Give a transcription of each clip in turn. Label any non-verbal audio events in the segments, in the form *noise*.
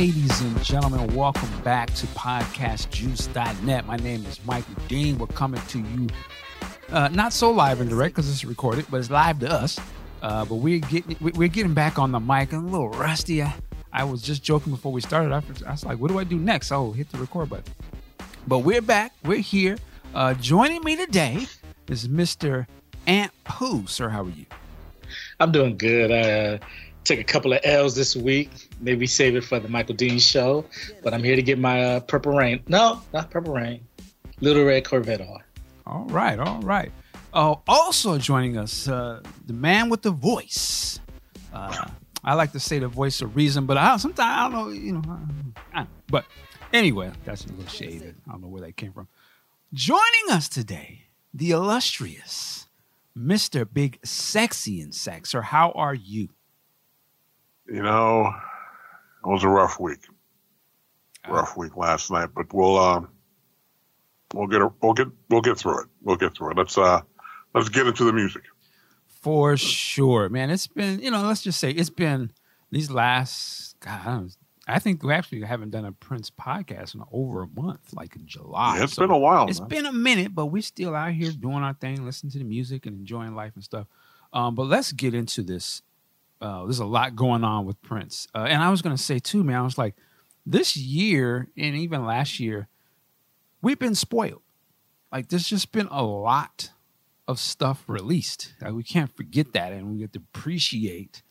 Ladies and gentlemen, welcome back to podcastjuice.net. My name is Michael Dean. We're coming to you uh, not so live and direct because it's recorded, but it's live to us. Uh, but we're getting we're getting back on the mic. I'm a little rusty. I, I was just joking before we started. I, I was like, "What do I do next?" Oh, hit the record button. But we're back. We're here. Uh, joining me today is Mr. Ant Pooh. Sir, how are you? I'm doing good. I uh, took a couple of L's this week. Maybe save it for the Michael Dean show. But I'm here to get my uh, Purple Rain. No, not Purple Rain. Little Red Corvette on. All right, all right. Uh, also joining us, uh, the man with the voice. Uh, I like to say the voice of reason, but I sometimes I don't know, you know. I, I, but anyway, that's a little shade. I don't know where that came from. Joining us today, the illustrious Mr. Big Sexy and Sexer. How are you? You know, it was a rough week. Rough week last night, but we'll um, we'll get a, we'll get we'll get through it. We'll get through it. Let's uh let's get into the music. For sure, man. It's been you know let's just say it's been these last God. I, I think we actually haven't done a Prince podcast in over a month, like in July. Yeah, it's so been a while. It's man. been a minute, but we're still out here doing our thing, listening to the music and enjoying life and stuff. Um, but let's get into this. Uh, there's a lot going on with Prince, uh, and I was going to say too, man. I was like, this year and even last year, we've been spoiled. Like there's just been a lot of stuff released. Like, we can't forget that, and we get to appreciate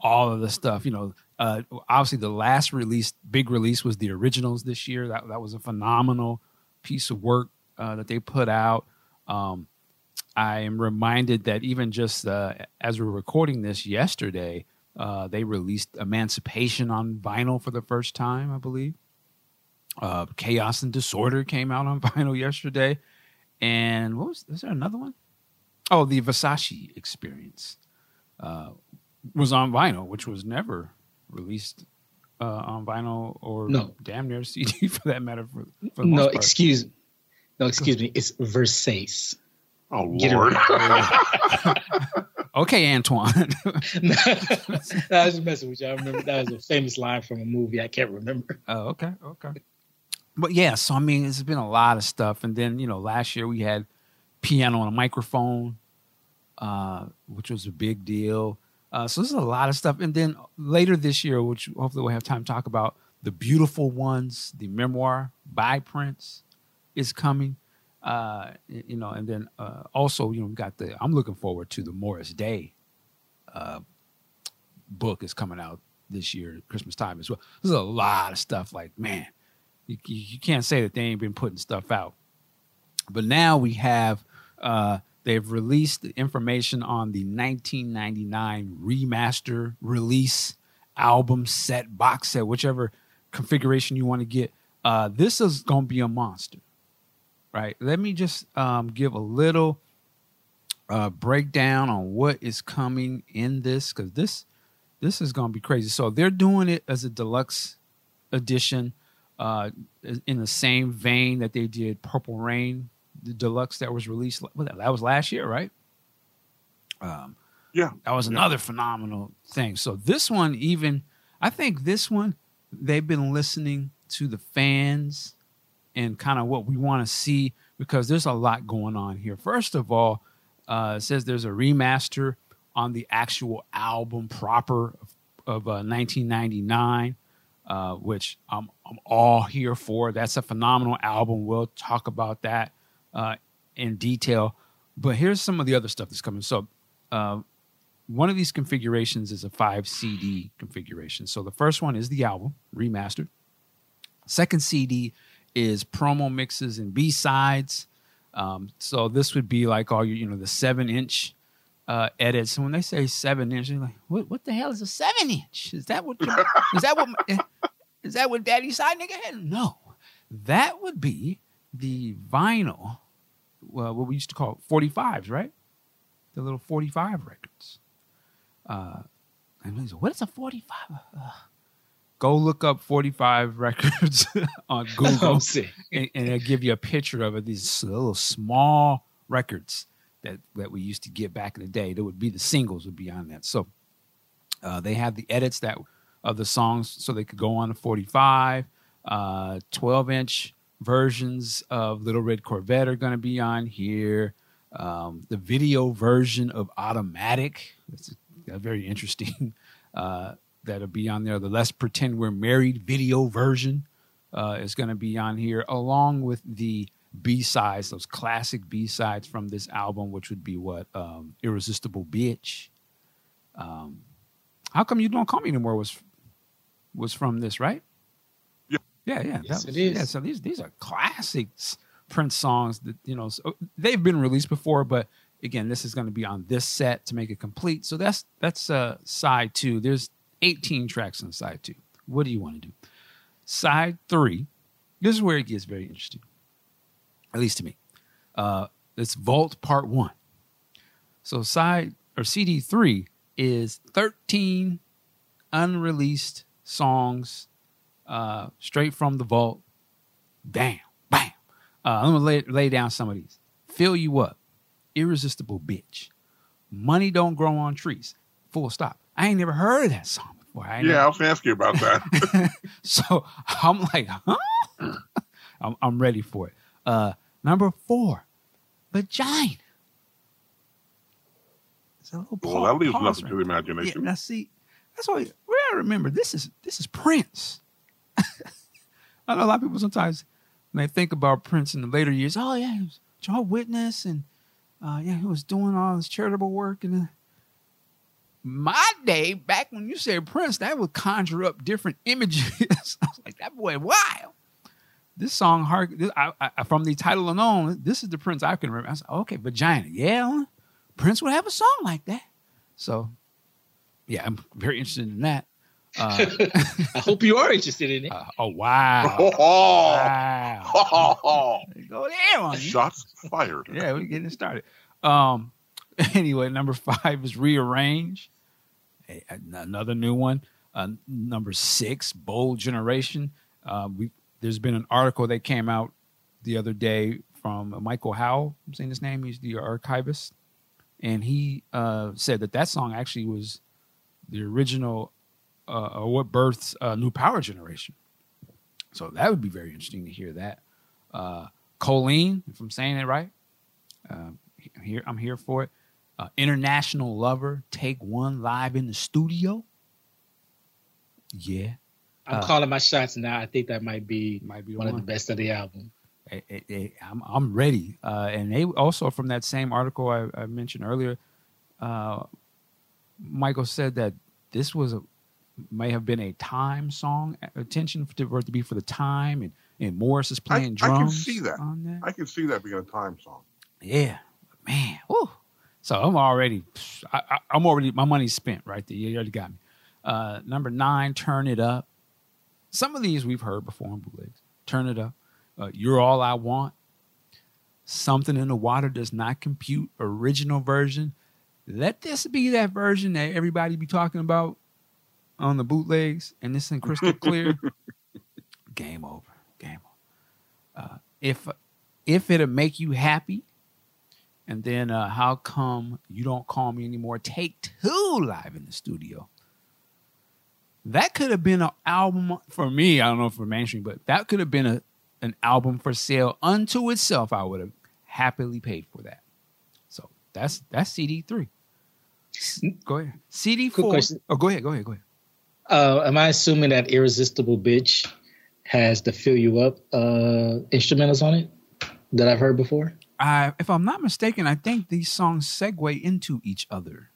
all of the stuff. You know, uh, obviously the last release, big release, was the originals this year. That that was a phenomenal piece of work uh, that they put out. Um, I am reminded that even just uh, as we're recording this yesterday, uh, they released Emancipation on vinyl for the first time, I believe. Uh, Chaos and Disorder came out on *laughs* vinyl yesterday, and what was? Is there another one? Oh, the Versace Experience uh, was on vinyl, which was never released uh, on vinyl or No. damn near *laughs* CD for that matter. For, for the No, excuse No, excuse me. It's Versace. Oh Get Lord. *laughs* Okay, Antoine. *laughs* *laughs* I was just messing with you. I remember that was a famous line from a movie. I can't remember. Oh, okay, okay. But yeah, so I mean, it's been a lot of stuff, and then you know, last year we had piano and a microphone, uh, which was a big deal. Uh, so there's a lot of stuff, and then later this year, which hopefully we'll have time to talk about, the beautiful ones, the memoir by Prince is coming. Uh, you know, and then uh, also, you know, got the. I'm looking forward to the Morris Day uh, book is coming out this year, Christmas time as well. There's a lot of stuff. Like, man, you, you can't say that they ain't been putting stuff out. But now we have uh, they've released the information on the 1999 remaster release album set box set, whichever configuration you want to get. Uh, this is to be a monster, right? Let me just um, give a little uh, breakdown on what is coming in this because this this is going to be crazy. So they're doing it as a deluxe edition, uh, in the same vein that they did Purple Rain, the deluxe that was released. That was last year, right? Um, Yeah. that was another phenomenal thing. So this one, even I think this one, they've been listening to the fans and kind of what we want to see because there's a lot going on here. First of all, uh, it says there's a remaster on the actual album proper of, of uh, 1999, uh, which I'm, I'm all here for. That's a phenomenal album. We'll talk about that uh, in detail. But here's some of the other stuff that's coming. So, uh, one of these configurations is a five CD configuration. So the first one is the album remastered. Second CD is promo mixes and B sides. Um, so this would be like all your, you know, the seven inch uh, edits. And when they say seven inch, you're like, what, what the hell is a seven inch? Is that what? is that what? *laughs* Is that what Daddy side nigga had? No, that would be the vinyl. Well, what we used to call 45s, right? The little 45 records. Uh, and he's like, what is a 45? Uh, go look up 45 *laughs* records *laughs* on *laughs* Google Oh, see. and, and it'll give you a picture of it. These little small records that that we used to get back in the day. There would be the singles would be on that. So uh, they have the edits that of the songs so they could go on to 45. Uh, 12 inch versions of Little Red Corvette are going to be on here. Um, the video version of Automatic, that's a, a very interesting, uh, that'll be on there. The Let's Pretend We're Married video version uh, is going to be on here, along with the B sides, those classic B sides from this album, which would be what um, "Irresistible Bitch." Um, how come you don't call me anymore? Was was from this, right? Yeah, yeah, yeah. Yes, was, it is. Yeah, so these these are classics Prince songs that you know so they've been released before, but again, this is going to be on this set to make it complete. So that's that's uh, side two. There's 18 tracks on side two. What do you want to do? Side three. This is where it gets very interesting at least to me. Uh, it's Vault Part One. So side or CD three is thirteen unreleased songs uh, straight from the vault. Bam, bam. Uh, I'm gonna lay, lay down some of these. Fill you up. Irresistible bitch. Money don't grow on trees. Full stop. I ain't never heard of that song before. I Yeah, never- I was ask you about that. *laughs* so I'm like, huh? I'm, I'm ready for it. Uh, number four, vagina. It's a little well, pa- that leaves pause nothing right to the imagination. Yeah, now see, that's why we gotta remember this is this is Prince. *laughs* I know a lot of people sometimes when they think about Prince in the later years, oh yeah, he was Jehovah's Witness and uh, yeah, he was doing all this charitable work and. My day, back when you said Prince, that would conjure up different *laughs* images. I was like, that boy, wild. This song, hark, this, I, I, from the title alone, this is the Prince I can remember. I said, okay, vagina. Yeah, Prince would have a song like that. So, yeah, I'm very interested in that. Uh, *laughs* I hope you are interested in it. uh, oh, wow. *laughs* Oh, wow. Go there on you. Shots fired. Yeah, we're getting started. Um, anyway, number five is rearrange. Another new one. Uh, number six, bold generation. Uh, we there's been an article that came out the other day from Michael Howe. I'm saying his name. He's the archivist, and he uh, said that that song actually was the original, uh, or what births new power generation. So that would be very interesting to hear that. Uh, Colleen, if I'm saying it right, uh, here I'm here for it. Uh, International Lover, take one live in the studio. Yeah, I'm uh, calling my shots now. I think that might be might be the one of the best of the album. Eh, eh, eh, I'm I'm ready. Uh, and they also from that same article I, I mentioned earlier, uh, Michael said that this was a may have been a time song attention to, for it to be for the time and and Morris is playing I can see that. on that. I can see that being a time song. Yeah, man. Woo. So I'm already, I, I'm already, my money's spent right there. You already got me. Uh, number nine, turn it up. Some of these we've heard before in bootlegs. Turn it up. Uh, You're all I want. Something in the water does not compute. Original version. Let this be that version that everybody be talking about on the bootlegs, and this in crystal *laughs* clear. Game over. Game over. Uh, if if it'll make you happy, and then uh, how come you don't call me anymore? Take two live in the studio. That could have been an album for me. I don't know for mainstream, but that could have been a an album for sale unto itself. I would have happily paid for that. So that's that's CD three. Go ahead. CD four. Oh, go ahead. Go ahead. Go ahead. Uh, am I assuming that Irresistible Bitch has the Fill You Up uh, instrumentals on it that I've heard before? I, if I'm not mistaken, I think these songs segue into each other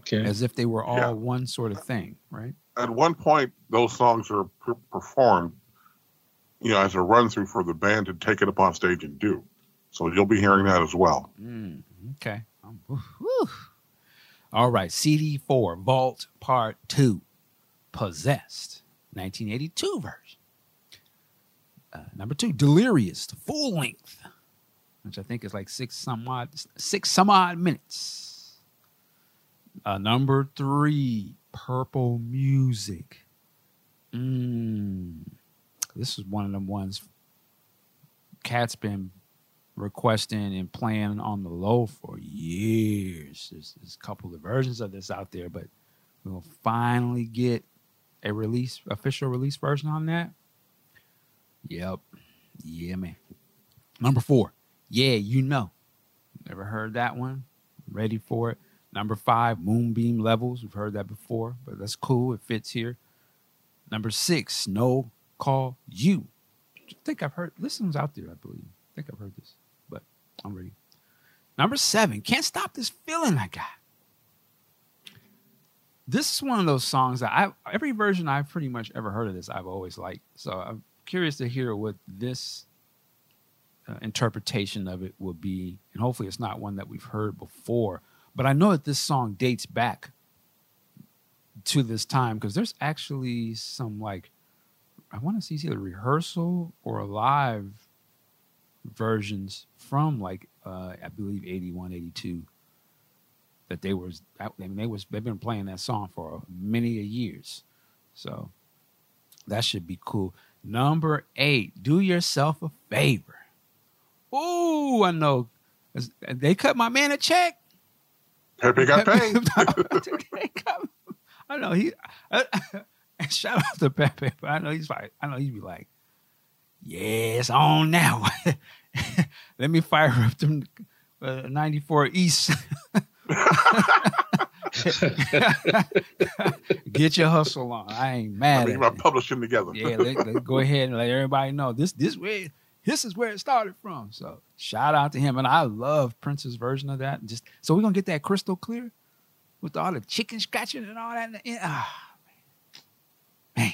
Okay. as if they were all Yeah. one sort of thing, right? At one point, those songs are per- performed, you know, as a run through for the band to take it up on stage and do. So you'll be hearing that as well. Mm, okay. Um, whew, whew. All right. CD four, Vault Part Two, Possessed, 1982 version. Uh, number two, Delirious, the full length, which I think is like six some odd six some odd minutes. Uh, number three, Purple Music. Mm, this is one of them ones. Cat's been requesting and playing on the low for years. There's, there's a couple of versions of this out there, but we'll finally get a release official release version on that. Yep. Yeah, man. Number four. Yeah, you know. Never heard that one. Ready for it. Number five, Moonbeam Levels. We've heard that before, but that's cool. It fits here. Number six, No Call You. I think I've heard one's out there, I believe. I think I've heard this, but I'm ready. Number seven, Can't Stop This Feeling I Got. This is one of those songs that I every version I've pretty much ever heard of this, I've always liked. So I'm curious to hear what this uh, interpretation of it will be, and hopefully it's not one that we've heard before. But I know that this song dates back to this time because there's actually some like I want to see either rehearsal or live versions from like uh, I believe 81, 82 that they was I mean they was they've been playing that song for many years, so that should be cool. Number eight, do yourself a favor. Ooh, I know they cut my man a check. Pepe got paid. *laughs* I know he. Uh, *laughs* shout out to Pepe, but I know he's like, I know he'd be like, "Yes, on now. *laughs* Let me fire up them uh, 94 East." Get your hustle on. I ain't mad. I mean, publishing together. yeah, let, let, go ahead and let everybody know this. This way, this is where it started from. So shout out to him, and I love Prince's version of that. Just so we're gonna get that crystal clear with all the chicken scratching and all that. Ah, man. man.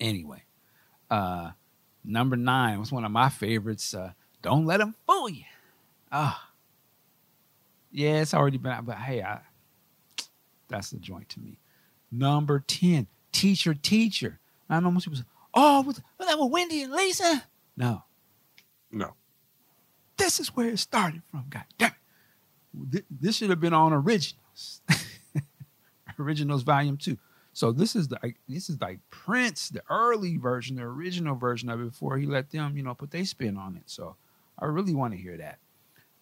Anyway, uh, number nine was one of my favorites. Uh, Don't let them fool you. Ah, yeah, it's already been out, but hey, I, that's the joint to me. Number 10, Teacher, Teacher. I know most people say, oh, was that with Wendy and Lisa? No. No. This is where it started from, God damn it. This should have been on Originals. *laughs* Originals Volume 2. So this is like this is like Prince, the early version, the original version of it before he let them, you know, put their spin on it. So I really want to hear that.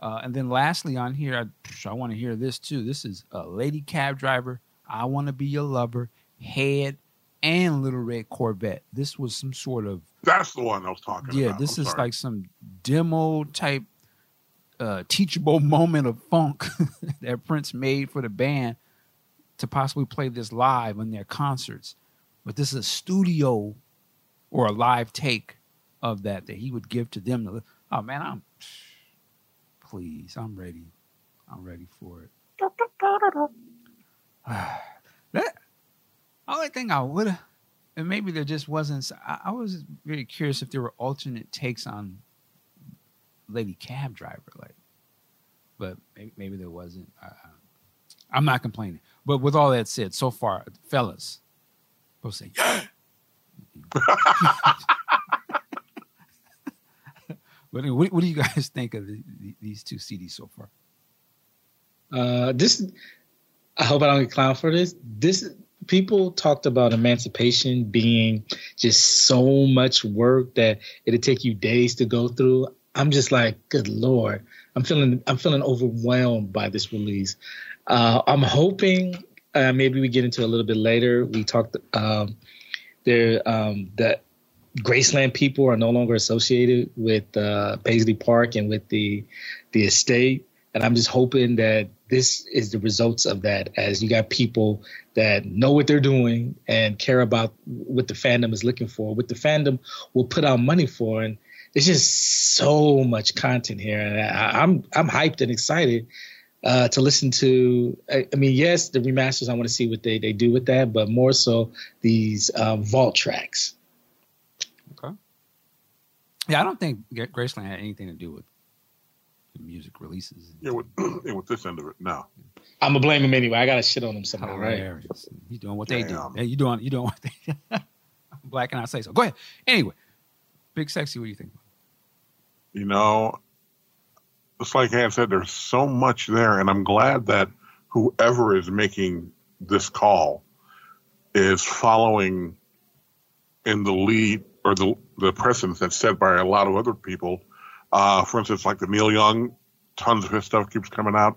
Uh, and then lastly on here, I, I want to hear this too. This is a Lady Cab Driver, I Want to Be Your Lover, Head, and Little Red Corvette. This was some sort of. That's the one I was talking yeah, about. Yeah, this I'm is sorry. like some demo type uh, teachable moment of funk *laughs* that Prince made for the band to possibly play this live in their concerts. But this is a studio or a live take of that that he would give to them. To, oh man, I'm please, I'm ready. I'm ready for it. *sighs* *sighs* that only thing I would have, and maybe there just wasn't. I, was very curious if there were alternate takes on Lady Cab Driver, like, but maybe, maybe there wasn't. I, I'm not complaining. But with all that said, so far, fellas, both say yeah. *laughs* But what, what do you guys *laughs* think of the, the, these two CDs so far? Uh, this, I hope I don't get clown for this. This people talked about emancipation being just so much work that it'd take you days to go through. I'm just like, good lord, I'm feeling I'm feeling overwhelmed by this release. Uh, I'm hoping uh, maybe we get into a little bit later. We talked um, there um, that Graceland people are no longer associated with uh, Paisley Park and with the the estate. And I'm just hoping that this is the results of that, as you got people that know what they're doing and care about what the fandom is looking for, what the fandom will put out money for. And there's just so much content here, and I, I'm I'm hyped and excited uh, to listen to. I, I, mean, yes, the remasters. I want to see what they they do with that, but more so these um, vault tracks. Okay. Yeah, I don't think Graceland had anything to do with the music releases. Yeah, with, *clears throat* with this end of it, no. I'm gonna blame him anyway. I gotta shit on him somehow, right? He's doing what they do. Yeah, you doing you doing what they. *laughs* Black and I say so. Go ahead. Anyway, Big Sexy, what do you think? You know, just like I said, there's so much there, and I'm glad that whoever is making this call is following in the lead or the the precedence that's set by a lot of other people. Uh, for instance, like the Neil Young, tons of his stuff keeps coming out,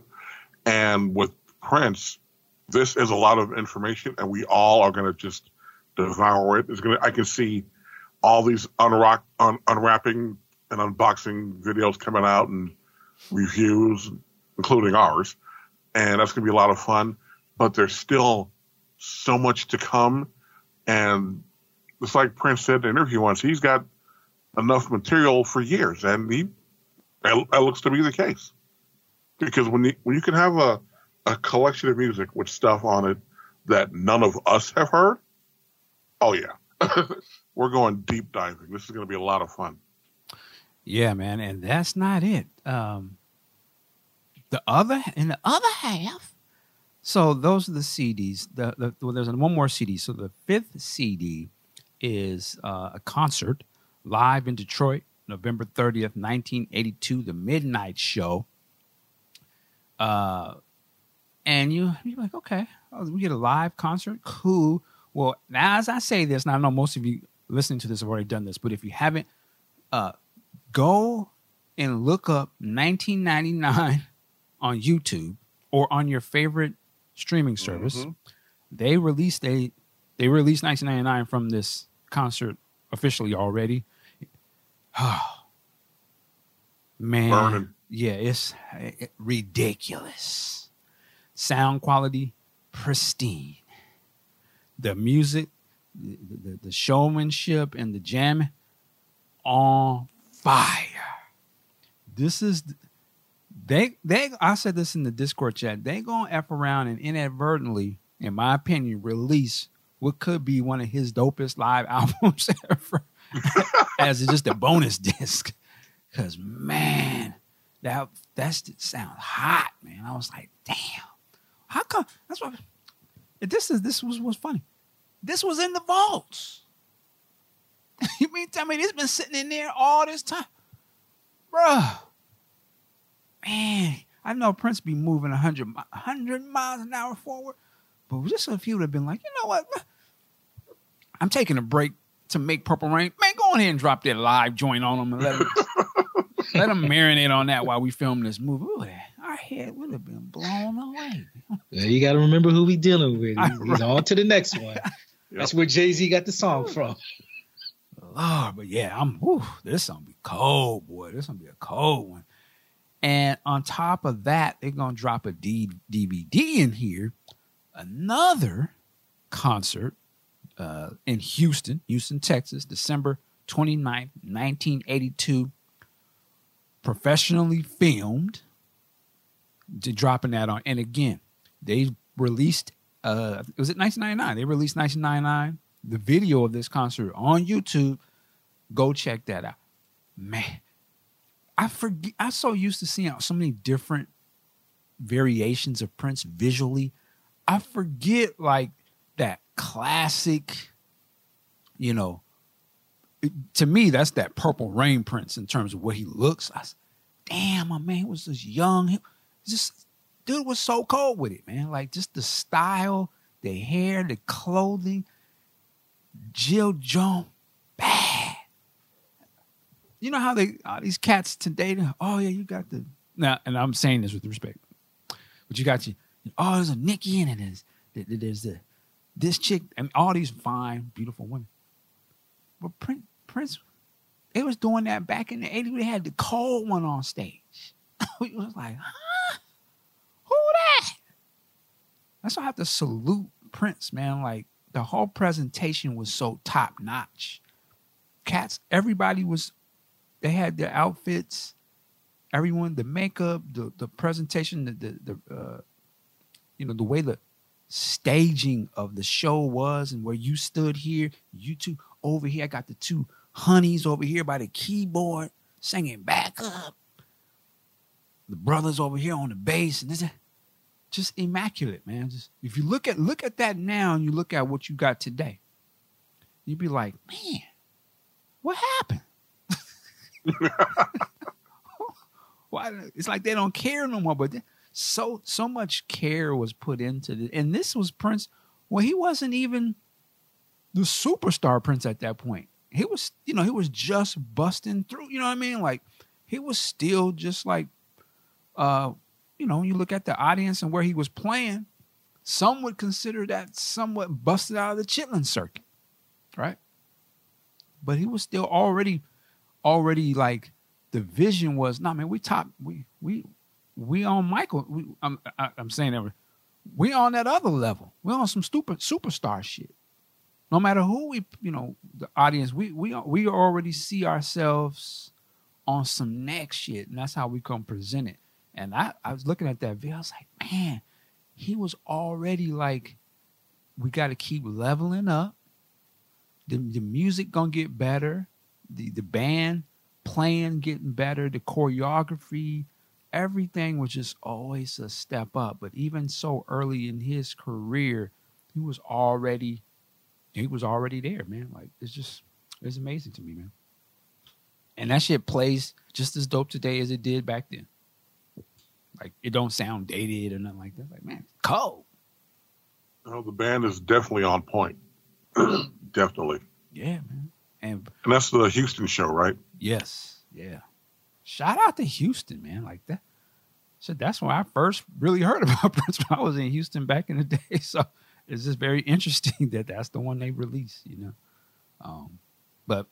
and with Prince, this is a lot of information, and we all are going to just devour it. It's gonna. I can see all these unrock, un, unwrapping and unboxing videos coming out and reviews, including ours, and that's gonna be a lot of fun. But there's still so much to come, and it's like Prince said in the interview once. He's got enough material for years, and he that looks to be the case. Because when you when you can have a a collection of music with stuff on it that none of us have heard, oh yeah, *laughs* we're going deep diving. This is going to be a lot of fun. Yeah, man, and that's not it. Um, the other in the other half. So those are the CDs. The, the well, there's one more CD. So the fifth CD is uh, a concert live in Detroit, November 30th, 1982, the Midnight Show. Uh, and you you're like, okay, oh, we get a live concert, cool. Well, now as I say this, now I know most of you listening to this have already done this, but if you haven't, uh, go and look up 1999 on YouTube or on your favorite streaming service. Mhm. They released a they released 1999 from this concert officially already. Oh, *sighs* man, Burning. Yeah, it's uh, ridiculous. Sound quality pristine. The music, the, the, the showmanship, and the jamming on fire. This is they they. I said this in the Discord chat. They gonna f around and inadvertently, in my opinion, release what could be one of his dopest live *laughs* albums ever *laughs* as just a bonus disc. Cause man, that that's sound hot, man. I was like, damn, how come? That's what. This is this was what's funny. This was in the vaults. *laughs* you mean tell me it's been sitting in there all this time, bruh? Man, I know Prince be moving 100, mi- 100 miles an hour forward, but just a few would have been like, you know what? I'm taking a break to make Purple Rain. Man, go on ahead and drop that live joint on them and let them, *laughs* let them marinate on that while we film this movie. Ooh, our head would have been blown away. Yeah, you got to remember who we dealing with. He's, he's on to the next one. *laughs* That's where Jay Z got the song from. Lord, but yeah, I'm. Whew, this gonna be cold, boy. This gonna be a cold one. And on top of that, they're gonna drop a D- DVD in here. Another concert uh, in Houston, Houston, Texas, December 29th, 1982. Professionally filmed. Dropping that on, and again, they released. Uh, was it 1999? They released 1999 the video of this concert on YouTube. Go check that out. Man, I forget. I'm so used to seeing so many different variations of Prince visually. I forget like that classic, you know, to me, that's that purple rain Prince in terms of what he looks. I s- damn, my man was just young. Just dude was so cold with it, man. Like just the style, the hair, the clothing. Jill Jones, bad. You know how they all these cats today? Oh yeah, you got the now, and I'm saying this with respect, but you got you. Oh, there's a Nikki in it. There's there's the this chick and all these fine, beautiful women. But Prince, Prince, they was doing that back in the '80s. They had the cold one on stage. *laughs* we was like, huh? Who that? That's why I have to salute Prince, man. Like the whole presentation was so top notch. Cats, everybody was, they had their outfits, everyone, the makeup, the the presentation, the the, the uh, you know, the way the staging of the show was, and where you stood here, you two over here. I got the two honeys over here by the keyboard singing back up. The brothers over here on the bass, and this just immaculate, man. Just if you look at look at that now and you look at what you got today, you'd be like, man, what happened? *laughs* Why? It's like they don't care no more. But they- so so much care was put into this, and this was Prince. Well, he wasn't even the superstar Prince at that point. He was, you know, he was just busting through. You know what I mean? Like he was still just like uh you know, you look at the audience and where he was playing, some would consider that somewhat busted out of the chitlin circuit. right? But he was still already, already like the vision was. Nah, man, we top, we we we on Michael. We, I'm I, am i am saying that we on that other level. We on some stupid superstar shit. No matter who we, you know, the audience, we we we already see ourselves on some next shit, and that's how we come present it. And I, I was looking at that video, I was like, man, he was already like, we got to keep leveling up. The, the music gonna get better. The the band playing getting better. The choreography, everything was just always a step up. But even so early in his career, he was already he was already there, man. Like it's just it's amazing to me, man. And that shit plays just as dope today as it did back then. Like it don't sound dated or nothing like that. Like man, cold. No, the band is definitely on point. *clears throat* definitely. Yeah, man. And, and that's the Houston show, right? Yes. Yeah. Shout out to Houston, man. Like that. So that's why I first really heard *laughs* about Prince when I was in Houston back in the day. *laughs* So it's just very *laughs* interesting that that's the one they release, you know. Um, but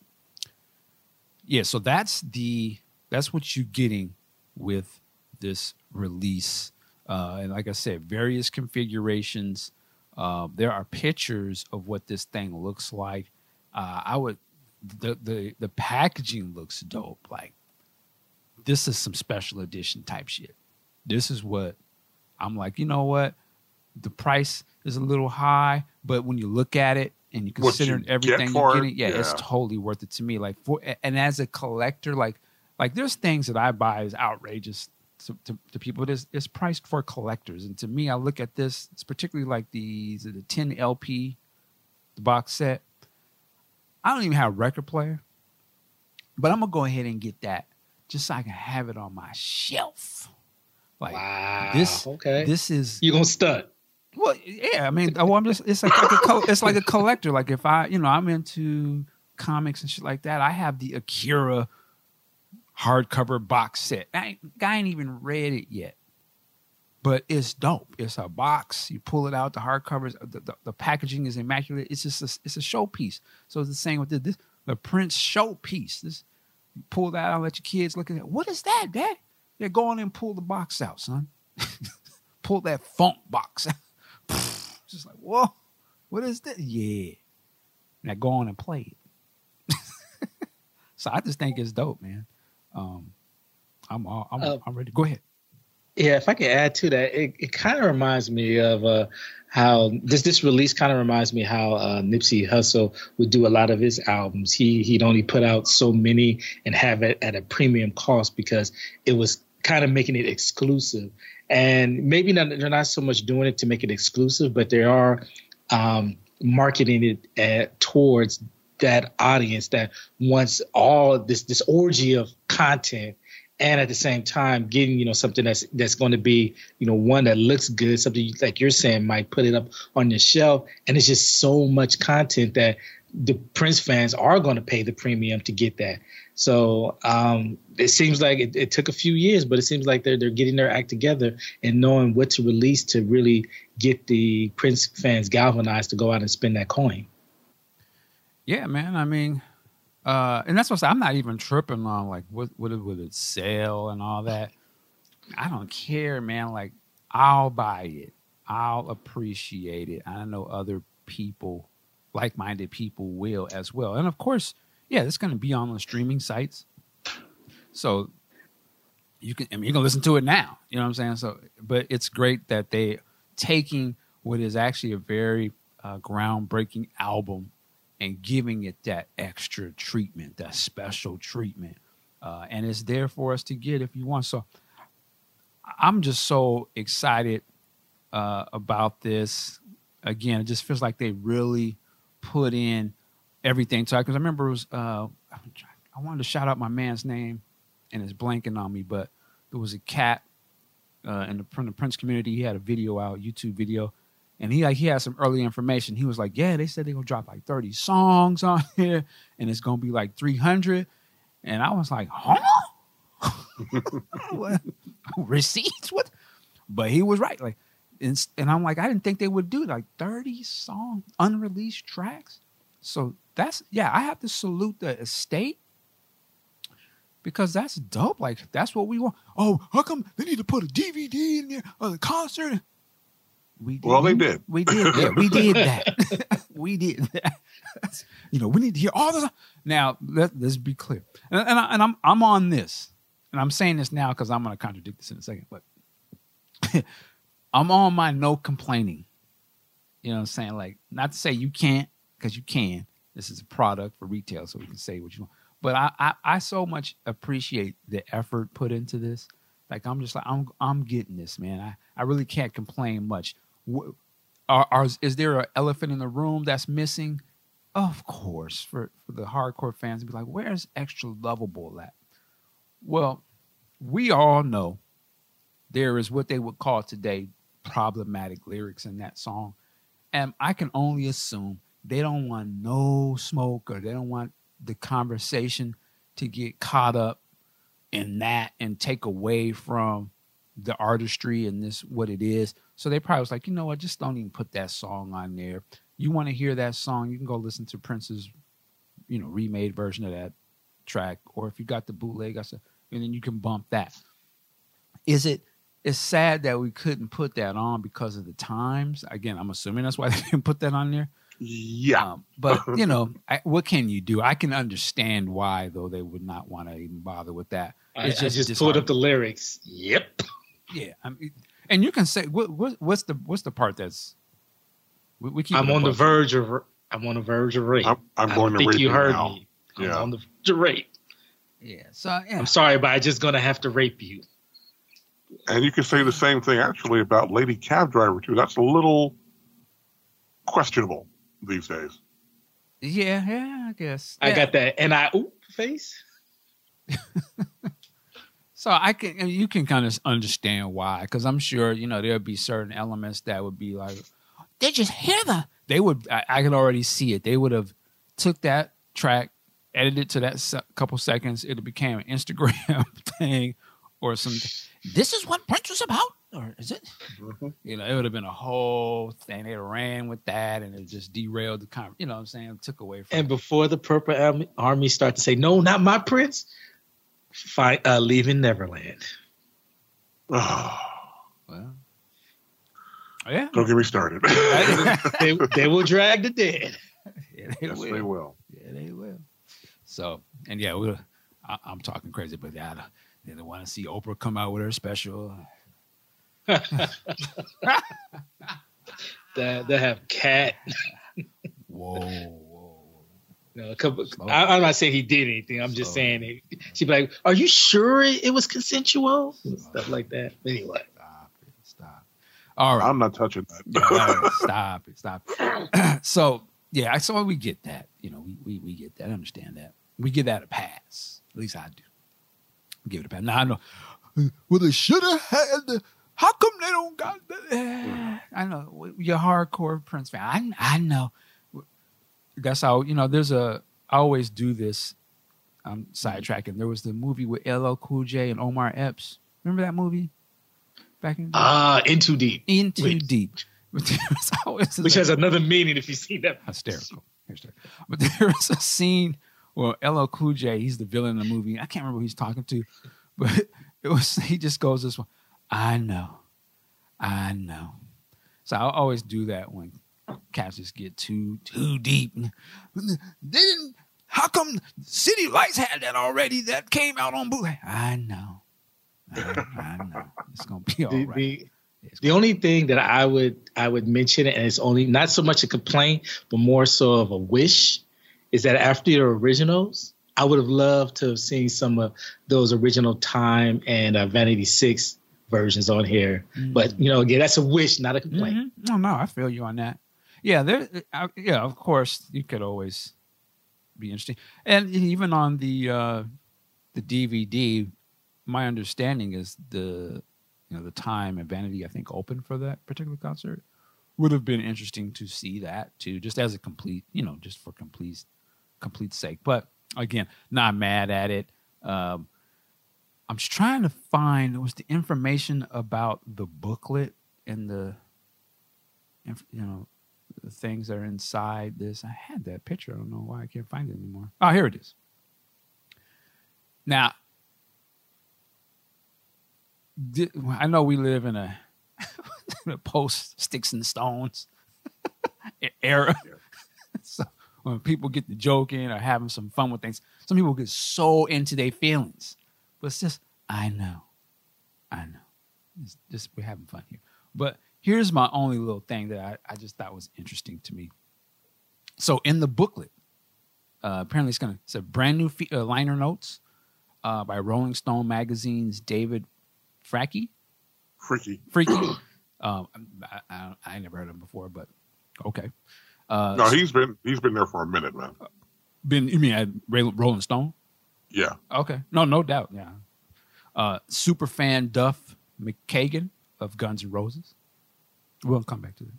yeah, so that's the that's what you're getting with this release. Uh, and like I said, various configurations. Uh, there are pictures of what this thing looks like. Uh, I would the the the packaging looks dope. Like this is some special edition type shit. This is what I'm like. You know what? The price is a little high, but when you look at it and you consider you everything you're getting, yeah, yeah, it's totally worth it to me. Like for and as a collector, like like there's things that I buy is outrageous to, to, to people. It is it's priced for collectors, and to me, I look at this. It's particularly like the the 10 LP, the box set. I don't even have a record player, but I'm gonna go ahead and get that just so I can have it on my shelf. Like wow. this. Okay. This is you gonna stud. Well, yeah. I mean, oh, well, I'm just. It's like, like a, it's like a collector. Like if I, you know, I'm into comics and shit like that. I have the Akira hardcover box set. I ain't, I ain't even read it yet, but it's dope. It's a box. You pull it out. The hardcovers. The, the, the packaging is immaculate. It's just a, it's a showpiece. So it's the same with this. this the Prince showpiece. This you pull that out. Let your kids look at it. What is that, Dad? Yeah, go on and pull the box out, son. *laughs* pull that funk box out. *laughs* Just like, whoa, what is this? Yeah. Now go on and play it. *laughs* so I just think it's dope, man. Um, I'm all, I'm, uh, I'm ready. Go ahead. Yeah, if I could add to that, it, it kind of reminds me of uh, how this this release kind of reminds me how uh, Nipsey Hussle would do a lot of his albums. He he'd only put out so many and have it at a premium cost because it was kind of making it exclusive. And maybe not, they're not so much doing it to make it exclusive, but they are um, marketing it at, towards that audience that wants all this this orgy of content and at the same time getting you know something that's that's going to be you know one that looks good something like you're saying might put it up on your shelf. And it's just so much content that the prince fans are going to pay the premium to get that so um, it seems like it, it, took a few years but it seems like they're, they're getting their act together and knowing what to release to really get the prince fans galvanized to go out and spend that coin yeah man i mean uh, and that's what I'm not even tripping on like what what would it sell and all that. I don't care, man. Like I'll buy it. I'll appreciate it. I know other people, like-minded people, will as well. And of course, yeah, it's going to be on the streaming sites. So you can, I mean, you can listen to it now. You know what I'm saying? So, but it's great that they taking what is actually a very uh, groundbreaking album and giving it that extra treatment, that special treatment. Uh, and it's there for us to get if you want. So I'm just so excited uh, about this. Again, it just feels like they really put in everything. So, because I remember it was, uh, I wanted to shout out my man's name, and it's blanking on me, but there was a cat uh, in the, the Prince community. He had a video out, YouTube video, and he like he had some early information. He was like, "Yeah, they said they're gonna drop like 30 songs on *laughs* here, and it's gonna be like 300." And I was like, "Huh? *laughs* *laughs* what? Receipts? What?" But he was right. Like, and, and I'm like, I didn't think they would do like 30 song unreleased tracks. So that's yeah, I have to salute the estate because that's dope. Like that's what we want. Oh, how come they need to put a DVD in there of the concert? We did. Well, they did. We did. Yeah, we *laughs* did that. *laughs* we did that. *laughs* you know, we need to hear all this. Now, let, let's be clear. And, and, I, and I'm I'm on this, and I'm saying this now because I'm going to contradict this in a second. But I'm on my no complaining. You know what I'm saying? Like, not to say you can't, because you can. This is a product for retail, so we can say what you want. But I, I, I so much appreciate the effort put into this. Like I'm just like I'm I'm getting this, man. I, I really can't complain much. Are, are is there an elephant in the room that's missing? Of course, for for the hardcore fans to be like, where's extra lovable at? Well, we all know there is what they would call today problematic lyrics in that song. And I can only assume they don't want no smoke or they don't want the conversation to get caught up in that and take away from the artistry and this what it is. So they probably was like, you know what, just don't even put that song on there. You want to hear that song, you can go listen to Prince's, you know, remade version of that track. Or if you got the bootleg, I said, and then you can bump that. Is it it's sad that we couldn't put that on because of the times. Again, I'm assuming that's why *laughs* they didn't put that on there. Yeah. Um, but, *laughs* you know, I, what can you do? I can understand why, though, they would not want to even bother with that. It's I, just, I just pulled up the lyrics. Yep. Yeah. I mean, and you can say, what, what, what's the what's the part that's. We, we keep I'm on the verge of. I'm on the verge of rape. I'm, I'm going to think you heard now. me. I'm yeah. on the verge of rape. Yeah. So yeah. I'm sorry, but I'm just gonna have to rape you. And you can say the same thing actually about Lady Cab Driver too. That's a little questionable these days. Yeah, yeah, I guess. I got that and I oop face. *laughs* so I can you can kind of understand why because I'm sure you know there'd be certain elements that would be like, they just hear the? They would. I, I can already see it. They would have took that track, edited to that se- couple seconds. It became an Instagram *laughs* thing or some this is what Prince was about, or is it? Mm-hmm. You know, it would have been a whole thing. They ran with that, and it just derailed the con. You know, what I'm saying, it took away from. And it. before the Purple Army, Army start to say, "No, not my Prince," fight, uh, leaving Neverland. Oh. *sighs* Well, yeah. Don't get me started. *laughs* they, they will drag the dead. *laughs* Yeah, they yes, will. they will. Yeah, they will. So, and yeah, we I, am talking crazy, but yeah, they want to see Oprah come out with her special. *laughs* that they have cat. whoa, whoa. No, a couple, I, am not saying he did anything. I'm just saying it, she'd be like, "Are you sure it, it was consensual?" stuff like that. Anyway, stop it. Stop. All right, I'm not touching that. yeah, stop it. Stop. It. *clears throat* so yeah, I saw we get that. You know, we, we we get that. I understand that. We give that a pass. At least I do give it a pass. Now I know. Well, they should have had. The, how come they don't got? *sighs* I know you're hardcore Prince fan. I I know. That's how you know. There's a. I always do this. I'm sidetracking. There was the movie with LL Cool J and Omar Epps. Remember that movie? Back in ah, uh, In Too Deep. In Too Wait. Deep. *laughs* Which has another meaning if you see that. Hysterical. Hysterical. But there is a scene well, LL Cool J, he's the villain in the movie. I can't remember who he's talking to, *laughs* but it was *laughs* he just goes this one. I know, I know. So I always do that when cats just get too too deep. *laughs* They didn't. How come City Lights had that already? That came out on bootleg. I know. I, I know. It's gonna be all the. The, the only thing that I would I would mention, and it's only not so much a complaint, but more so of a wish, is that after your originals, I would have loved to have seen some of those original Time and uh, Vanity Six versions on here. Mm-hmm. But you know, again, that's a wish, not a complaint. Mm-hmm. No, no, I feel you on that. Yeah, there. I, yeah, of course, you could always be interesting, and even on the uh, the DVD, my understanding is the you know the Time and Vanity I think open for that particular concert would have been interesting to see that too, just as a complete, you know, just for complete complete sake. But again, not mad at it. Um, I'm just trying to find was the information about the booklet and the, you know, the things that are inside this. I had that picture. I don't know why I can't find it anymore. Oh, here it is. Now, I know we live in a, *laughs* a post sticks and stones *laughs* era. so when people get to joking or having some fun with things, some people get so into their feelings. But it's just, I know, I know. It's just we're having fun here. But here's my only little thing that I, I just thought was interesting to me. So in the booklet, uh, apparently it's to it's a brand new fe- uh, liner notes uh, by Rolling Stone magazine's David Fricke. Freaky. Freaky. *coughs* um, I, I, I never heard of him before, but okay. Uh, No, he's been he's been there for a minute, man. been you mean at Ra- Rolling Stone? Yeah. Okay, no, no doubt. Yeah. Uh, super fan Duff McKagan of Guns N' Roses. We'll come back to that.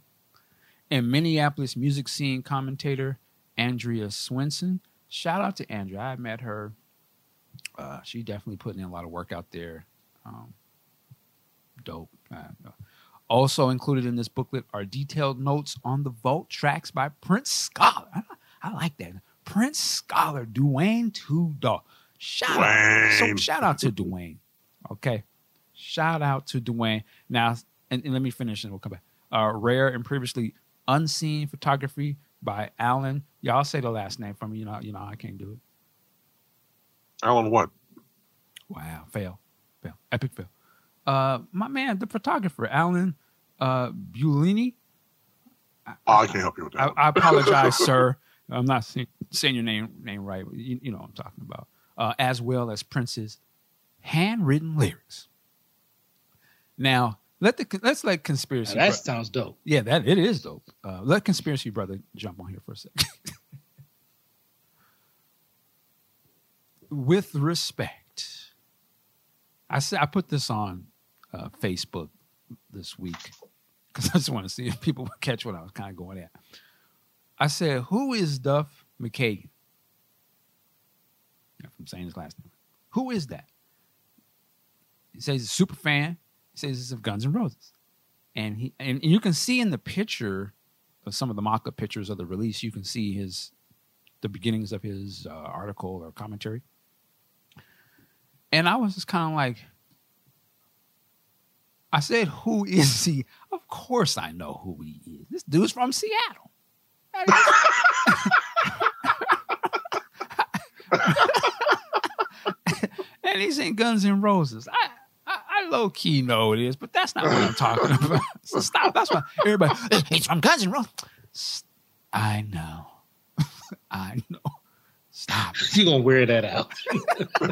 And Minneapolis music scene commentator Andrea Swensson. Shout out to Andrea. I met her. Uh, she definitely putting in a lot of work out there. Um, dope. Uh, also included in this booklet are detailed notes on the vault tracks by Prince Scholar. I, I like that. Prince Scholar, Duane Tudahl. Shout out. So shout out to Duane. Okay. Shout out to Duane. Now, and, and let me finish and we'll come back. Uh, rare and previously unseen photography by Allen. Y'all say the last name for me. You know, you know, I can't do it. Allen, what? Wow, fail, fail, epic fail. Uh, my man, the photographer, Allen uh, Bulini. Oh, I can't help you with that. I. I apologize, *laughs* sir. I'm not say, saying your name name right. But you, you know what I'm talking about. Uh, as well as Prince's handwritten lyrics. Now, let the let's let conspiracy. Now, that bro- sounds dope. yeah, that it is dope. Uh, let conspiracy brother jump on here for a second. *laughs* With respect, I said I put this on uh, Facebook this week because I just want to see if people would catch what I was kind of going at. I said, "Who is Duff McKagan?" If I'm saying his last name, who is that? He says he's a super fan. He says he's of Guns N' Roses and he and you can see in the picture of some of the mock-up pictures of the release you can see his the beginnings of his uh, article or commentary and i was just kind of like i said who is he of course i know who he is this dude's from seattle *laughs* and he's in guns N' roses i I, I low key know it is, but that's not what I'm talking about. So stop. That's why everybody. It's from Guns N' Roses. I know. *laughs* I know. Stop. You gonna wear that out? *laughs*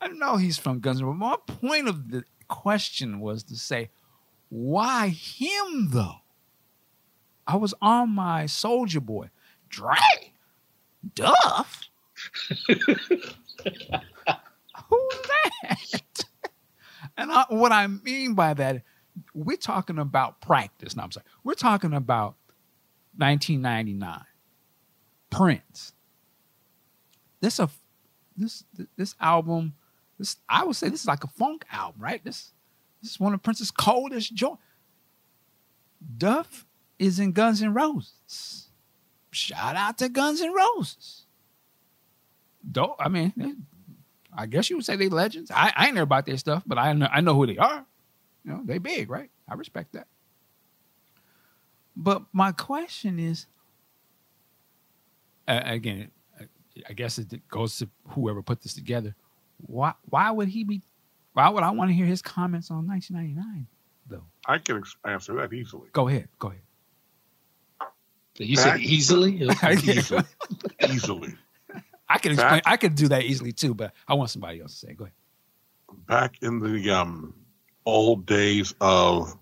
I know he's from Guns N' Roses. My point of the question was to say, why him though? I was on my Soldier Boy. Dre, Duff. *laughs* Who's that? and I, what I mean by that, we're talking about practice. No, I'm sorry. We're talking about 1999. Prince. This a this this album. This I would say this is like a funk album, right? This this is one of Prince's coldest joints. Duff is in Guns N' Roses. Shout out to Guns N' Roses. Don't I mean? I guess you would say they legends. I, I ain't know about their stuff, but I know I know who they are. You know, they big, right? I respect that. But my question is, uh, again, I guess it goes to whoever put this together. Why why would he be? Why would I want to hear his comments on 1999 though? I can answer that easily. Go ahead, go ahead. You said easily. *laughs* Easily. easily. I can explain. Back- I could do that easily too, but I want somebody else to say. it. Go ahead. Back in the um, old days of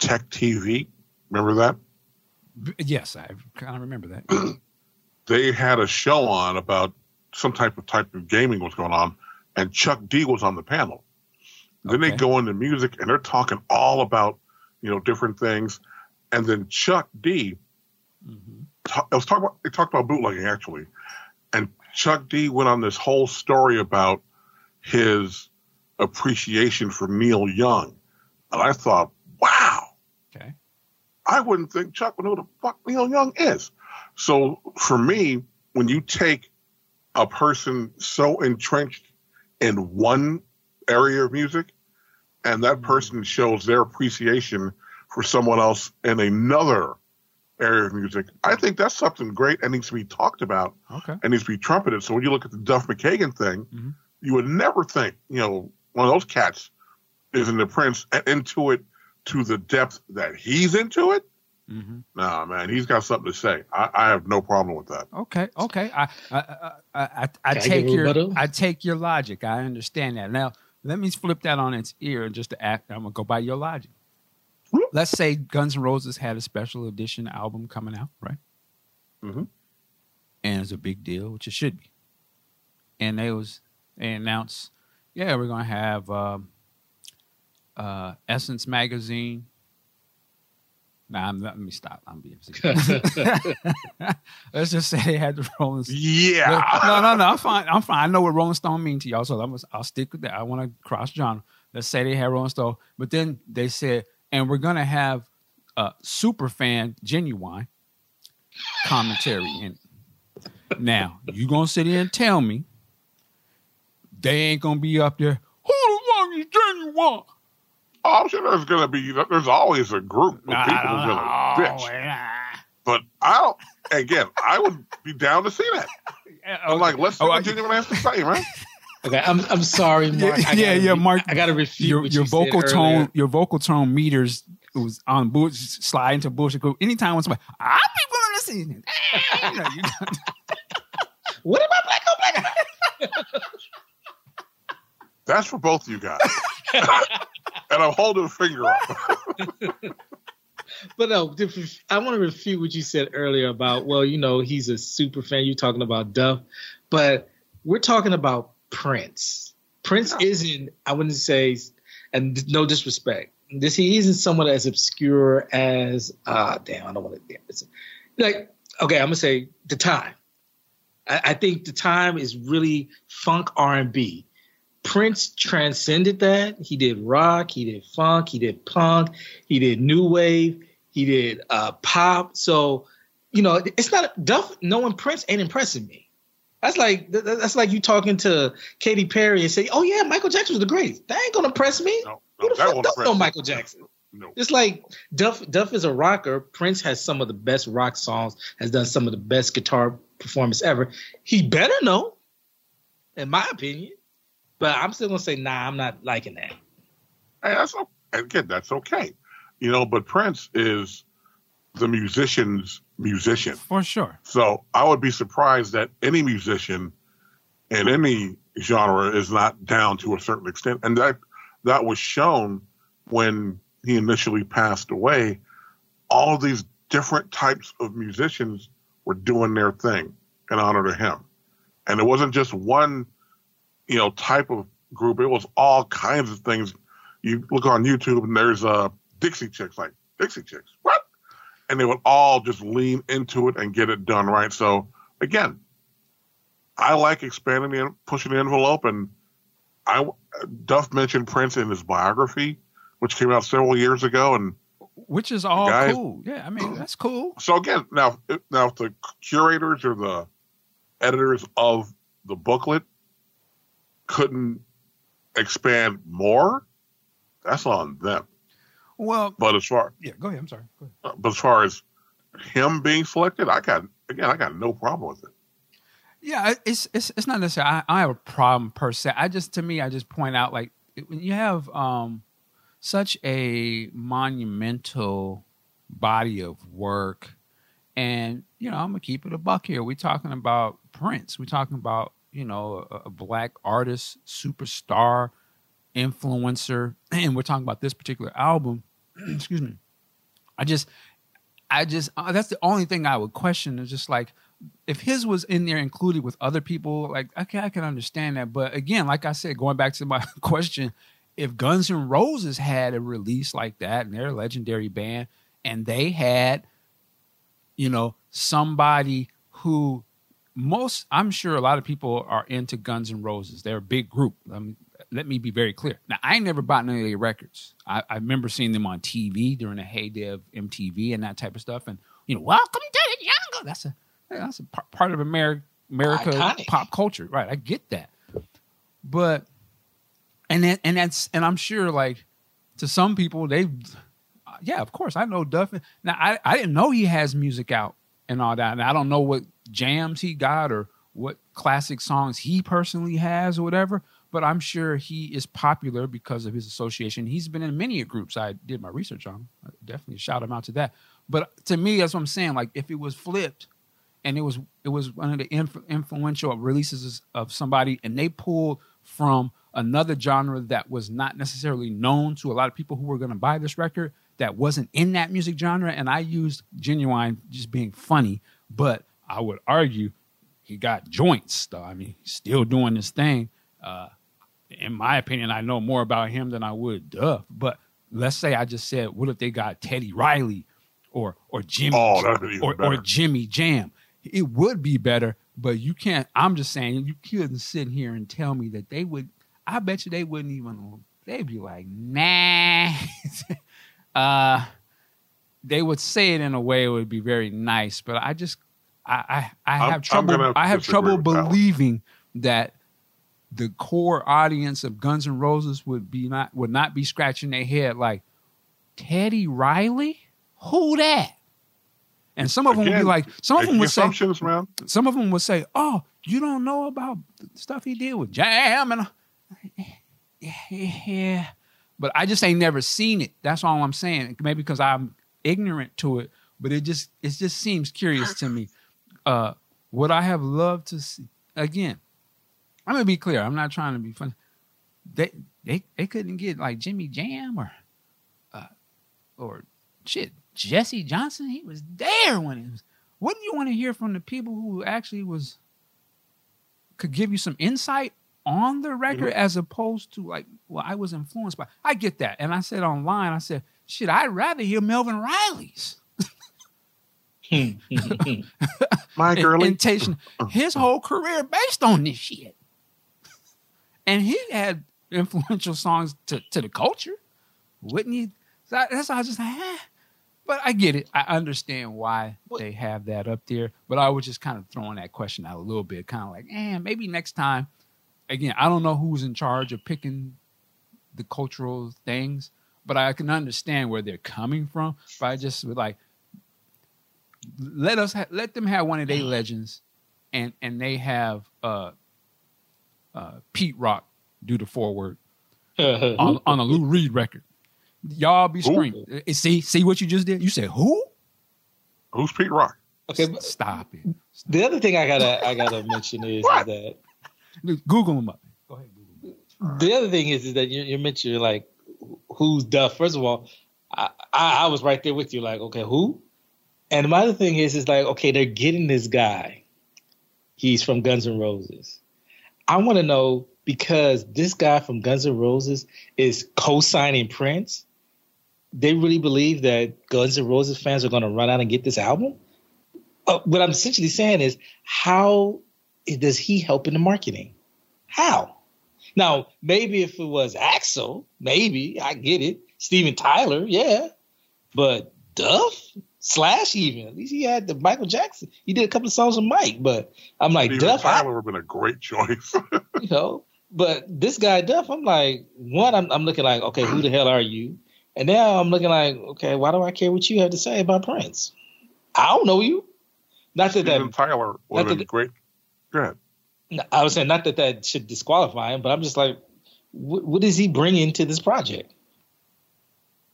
TechTV, remember that? Yes, I kind of remember that. *clears throat* They had a show on about some type of type of gaming was going on, and Chuck D was on the panel. Then they go into music and they're talking all about, you know, different things. And then Chuck D Mhm. ta- I was talking about they talked about bootlegging actually, and Chuck D went on this whole story about his appreciation for Neil Young, and I thought, wow, Okay. I wouldn't think Chuck would know who the fuck Neil Young is. So for me, when you take a person so entrenched in one area of music and that person shows their appreciation for someone else in another area of music, I think that's something great and needs to be talked about Okay. and needs to be trumpeted. So when you look at the Duff McKagan thing, Mhm. you would never think, you know, one of those cats is in the Prince and into it to the depth that he's into it. Hmm Nah, man, he's got something to say. I, I have no problem with that. Okay. Okay. I I I, I, I, I I take your? I take your logic. I understand that. Now let me flip that on its ear just to act. I'm gonna go by your logic. Whoop. Let's say Guns N' Roses had a special edition album coming out, right? Mm-hmm. And it's a big deal, which it should be. And they was they announced, yeah, we're gonna have um, uh, Essence magazine. Nah, I'm, let me stop. I'm being *laughs* serious. *laughs* Let's just say they had the Rolling Stones. Yeah. No, no, no. I'm fine. I'm fine. I know what Rolling Stone mean to y'all, so I'm, I'll stick with that. I want to cross genre. Let's say they had Rolling Stone, but then they said, and we're gonna have a super fan Ginuwine commentary in it. Now you gonna sit here and tell me they ain't gonna be up there. Who the fuck is Ginuwine? Oh, I'm sure there's gonna be. There's always a group of Nah, people I who's don't gonna oh, bitch. Nah. But I don't. Again, I would be down to see that. I'm oh, like, let's see Oh, what I- Ginuwine has to say, man. *laughs* Okay, I'm I'm sorry, Mark. Yeah, gotta yeah, yeah, Mark. I gotta refute your your you vocal tone earlier. your vocal tone meters was on bullshit slide into bullshit group. Anytime when somebody I people listen, *laughs* you know, you *laughs* What about black on black? That's for both of you guys. And I'm holding a finger up. *laughs* But no, I want to refute what you said earlier about well, you know, he's a super fan. You're talking about Duff, but we're talking about Prince. Prince Yeah. isn't. I wouldn't say, and no disrespect. This he isn't someone as obscure as ah damn. I don't want to. It's like okay, I'm gonna say the time. I, I think the time is really funk R and B. Prince transcended that. He did rock, he did funk, he did punk, he did new wave, he did uh, pop. So, you know, it's not Duff. Knowing Prince ain't impressing me. That's like that's like you talking to Katy Perry and say, "Oh yeah, Michael Jackson was the greatest." That ain't gonna impress me. No, Who the fuck don't know. Michael Jackson? No. It's like Duff. Duff is a rocker. Prince has some of the best rock songs. Has done some of the best guitar performance ever. He better know, in my opinion. But I'm still gonna say, nah, I'm not liking that. Hey, that's o- again, that's okay. You know, but Prince is the musician's musician. for sure. So I would be surprised that any musician in any genre is not down to a certain extent. And that that was shown when he initially passed away. All of these different types of musicians were doing their thing in honor to him. And it wasn't just one, you know, type of group. It was all kinds of things. You look on YouTube and there's uh Dixie Chicks, like Dixie Chicks. What? and they would all just lean into it and get it done right. So again, I like expanding and pushing the envelope, and I Duff mentioned Prince in his biography, which came out several years ago, and Which is all Guys- cool. Yeah, I mean that's cool. *clears throat* so again, now now if the curators or the editors of the booklet couldn't expand more, that's on them. Well, But as far yeah, go ahead. I'm sorry. Go ahead. but as far as him being selected, I got again, I got no problem with it. Yeah, it's it's it's not necessarily. I, I have a problem per se. I just to me, I just point out like when you have um such a monumental body of work, and you know, I'm gonna keep it a buck here. We're talking about Prince. We're talking about you know a, a black artist, superstar, influencer, *clears throat* and we're talking about this particular album. *clears throat* Excuse me. I just, I just uh, that's the only thing I would question is just like if his was in there included with other people, like okay, I can understand that. But again, like I said, going back to my *laughs* question, if Guns N' Roses had a release like that and they're a legendary band, and they had, you know, somebody who most I'm sure a lot of people are into Guns and Roses. They're a big group. Mean, let me be very clear. Now, I ain't never bought any of their records. I, I remember seeing them on TV during the heyday of MTV and that type of stuff. And you know, welcome to the jungle. That's a that's a par- part of America, America Iconic. pop culture, right? I get that, but and then, and that's and I'm sure like to some people they, yeah, of course I know Duff. Now I I didn't know he has music out and all that, and I don't know what jams he got or what classic songs he personally has or whatever. But I'm sure he is popular because of his association. He's been in many groups. I did my research on. I definitely shout him out to that. But to me, that's what I'm saying. Like if it was flipped, and it was it was one of the inf- influential releases of somebody, and they pulled from another genre that was not necessarily known to a lot of people who were going to buy this record that wasn't in that music genre. And I used Ginuwine just being funny, but I would argue he got joints though. I mean, he's still doing this thing. Uh, in my opinion, I know more about him than I would Duff. But let's say I just said, what if they got Teddy Riley or or Jimmy Oh, or, or. Jimmy Jam? It would be better, but you can't. I'm just saying you couldn't sit here and tell me that they would. I bet you they wouldn't even. They'd be like, nah. *laughs* uh, they would say it in a way it would be very nice, but I just, I, I, I have trouble. I have trouble with that believing that the core audience of Guns N' Roses would be not would not be scratching their head like Teddy Riley, who that? And some of them would be like, some of them would say, man. some of them would say, "Oh, you don't know about the stuff he did with Jam," and yeah. But I just ain't never seen it. That's all I'm saying. Maybe because I'm ignorant to it, but it just it just seems curious to me. Uh, would I have loved to see again? I'm gonna be clear. I'm not trying to be funny. They they they couldn't get like Jimmy Jam or uh, or shit Jesse Johnson. He was there when it was. Wouldn't you want to hear from the people who actually was could give you some insight on the record as opposed to like, well, I was influenced by. I get that, and I said online, I said, shit, I'd rather hear Melvin Riley's. My in- girlie. intention. His whole career based on this shit, and he had influential songs to, to the culture, wouldn't he? So that's why I was just like, eh. But I get it. I understand why they have that up there. But I was just kind of throwing that question out a little bit, kind of like, eh, maybe next time. Again, I don't know who's in charge of picking the cultural things, but I can understand where they're coming from. But I just would like let us ha- let them have one of their legends, and and they have uh, uh, Pete Rock do the foreword on, on a Lou Reed record. Y'all be screaming. Uh, See, see what you just did. You said who? Who's Pete Rock? okay, but Stop it. the other thing I gotta I gotta mention is, is that Google them up. Go ahead. Google them. the other thing is, is that you, you mentioned like who's Duff. First of all, I, I I was right there with you. Like, okay, who? And my other thing is, is like, okay, they're getting this guy. He's from Guns N' Roses. I want to know because this guy from Guns N' Roses is co-signing Prince. They really believe that Guns N' Roses fans are going to run out and get this album. Uh, what I'm essentially saying is, how does he help in the marketing? How? Now, maybe if it was Axl, maybe I get it. Steven Tyler, yeah. But Duff, Slash, even at least he had the Michael Jackson. He did a couple of songs with Mike, but I'm like Steven Duff, Tyler would have been a great choice. *laughs* you know. But this guy Duff, I'm like, one, I'm, I'm looking like, okay, who the hell are you? And now I'm looking like, okay, why do I care what you have to say about Prince? I don't know you. Not that Steven that Tyler would have been great. Go ahead. I was saying not that that should disqualify him, but I'm just like, what, what is he bringing to this project?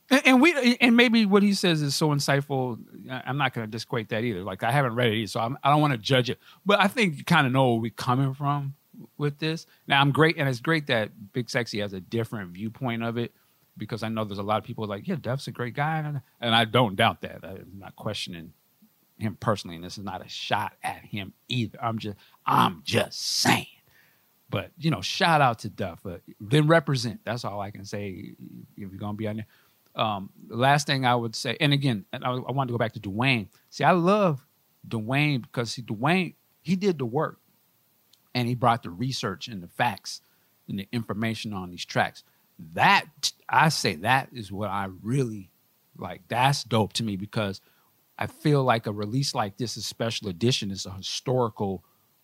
And, and we and maybe what he says is so insightful. I'm not going to disquote that either. Like I haven't read it, either, so I'm, I don't want to judge it. But I think you kind of know where we're coming from with this. Now I'm great, and it's great that Big Sexy has a different viewpoint of it because I know there's a lot of people like, yeah, Duff's a great guy, and, I don't doubt that. I'm not questioning him personally, and this is not a shot at him either. I'm just I'm just saying. But you know, shout out to Duff. Then represent. That's all I can say. If you're gonna be on there. Um, last thing I would say, and again, and I, I wanted to go back to Duane. See, I love Duane because see, Duane he did the work, and he brought the research and the facts. and the information on these tracks. That I say that is what I really like. That's dope to me because I feel like a release like this, a special edition, is a historical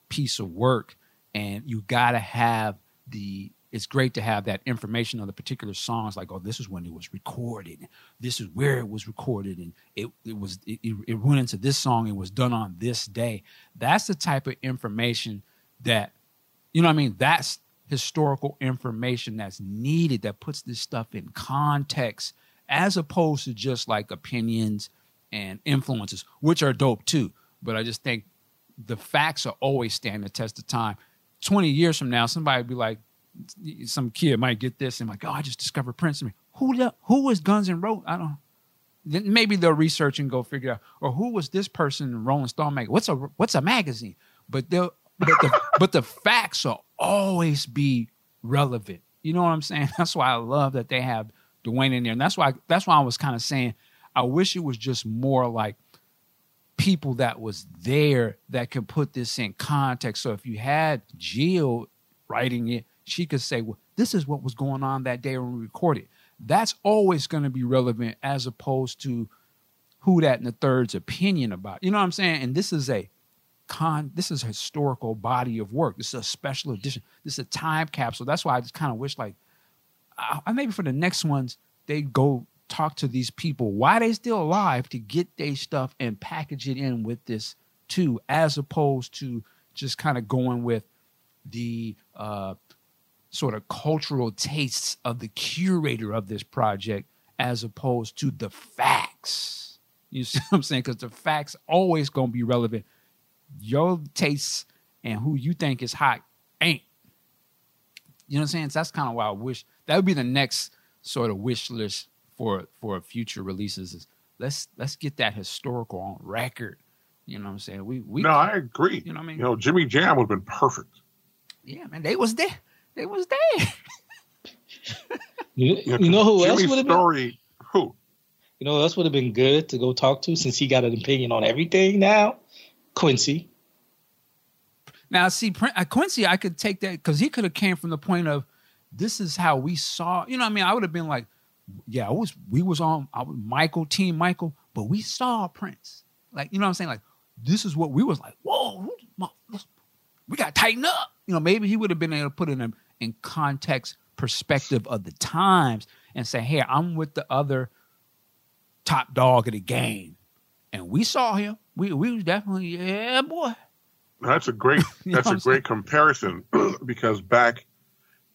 piece of work, and you got to have the it's great to have that information on the particular songs like oh this is when it was recorded. This is where it was recorded and it, it was it, it went into this song and was done on this day. That's the type of information that you know what i mean? That's historical information that's needed that puts this stuff in context as opposed to just like opinions and influences which are dope too. But i just think the facts are always standing the test of time. 20 years from now somebody would be like some kid might get this and like, oh, I just discovered Prince. I mean, who the, who was Guns and Roses? I don't. Then maybe they'll research and go figure out, or who was this person in Rolling Stone magazine? What's a what's a magazine? But they'll but the, *laughs* but the facts will always be relevant. You know what I'm saying? *laughs* That's why I love that they have Duane in there, and that's why that's why I was kind of saying I wish it was just more like people that was there that could put this in context. So if you had Jill writing it, she could say, well, this is what was going on that day when we recorded. That's always going to be relevant as opposed to who that in the third's opinion about. You know what I'm saying? And this is a con this is a historical body of work. This is a special edition. This is a time capsule. That's why I just kind of wish like I, maybe for the next ones they go talk to these people why they still alive to get their stuff and package it in with this too, as opposed to just kind of going with the uh, sort of cultural tastes of the curator of this project as opposed to the facts. You *laughs* see what I'm saying? Because the facts always gonna be relevant. Your tastes and who you think is hot ain't. You know what I'm saying? So that's kind of why I wish that would be the next sort of wish list for for future releases. Is let's let's get that historical on record. You know what I'm saying? We we No, I agree. You know what I mean? You know, Jimmy Jam would have been perfect. Yeah, man, they was there. They was there. you, you know who else would have been? Who? You know who else would have been good to go talk to since he got an opinion on everything now? Quincy. Now, see, uh, Quincy, I could take that because he could have came from the point of this is how we saw. You know, what I mean, I would have been like, yeah, I was we was on I was Michael, Team Michael, but we saw Prince. Like, you know what I'm saying? Like, this is what we was like. Whoa, we got to tighten up. You know, maybe he would have been able to put in a in context perspective of the times and say, hey, I'm with the other top dog of the game. And we saw him. We we was definitely, yeah, boy. That's a great *laughs* that's a great comparison *clears throat* because back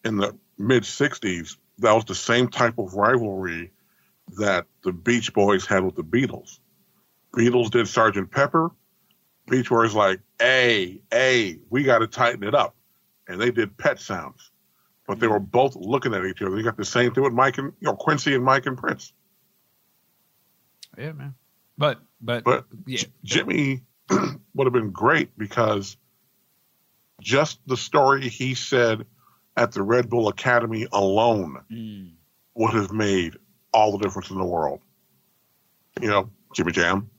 in the mid sixties, that was the same type of rivalry that the Beach Boys had with the Beatles. Beatles did Sergeant Pepper. Beach Boys like, hey, hey, we got to tighten it up, and they did Pet Sounds but they were both looking at each other. You got the same thing with Mike and you know Quincy and Mike and Prince. Yeah, man. But but but yeah. Jimmy *clears throat* would have been great because just the story he said at the Red Bull Academy alone mm. would have made all the difference in the world. You know, Jimmy Jam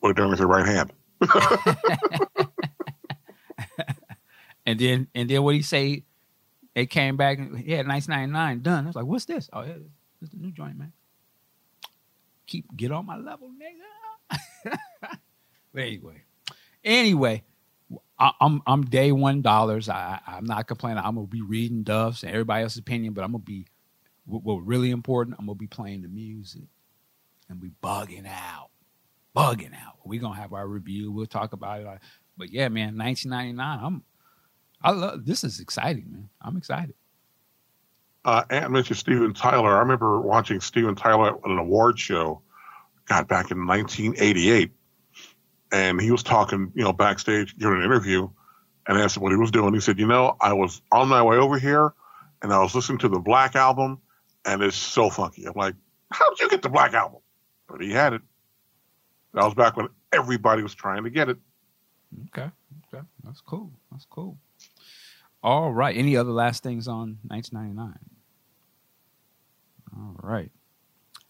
would have done with your right hand. *laughs* *laughs* and then and then what he say they came back and had 1999 done. I was like, what's this? Oh, yeah, it's the new joint, man. Keep get on my level, nigga. *laughs* but anyway, anyway, I, am I'm day one dollars. I I'm not complaining. I'm gonna be reading Duff's and everybody else's opinion, but I'm gonna be what, what really important. I'm gonna be playing the music and be bugging out, bugging out. We're gonna have our review. We'll talk about it. But yeah, man, 1999. I'm I love this is exciting, man. I'm excited. Uh, Ant mentioned Steven Tyler. I remember watching Steven Tyler at an award show, got back in 1988, and he was talking, you know, backstage during an interview, and asked him what he was doing. He said, "You know, I was on my way over here, and I was listening to the Black album, and it's so funky." I'm like, "How did you get the Black album?" But he had it. That was back when everybody was trying to get it. Okay, okay, that's cool. That's cool. All right. Any other last things on 1999? All right.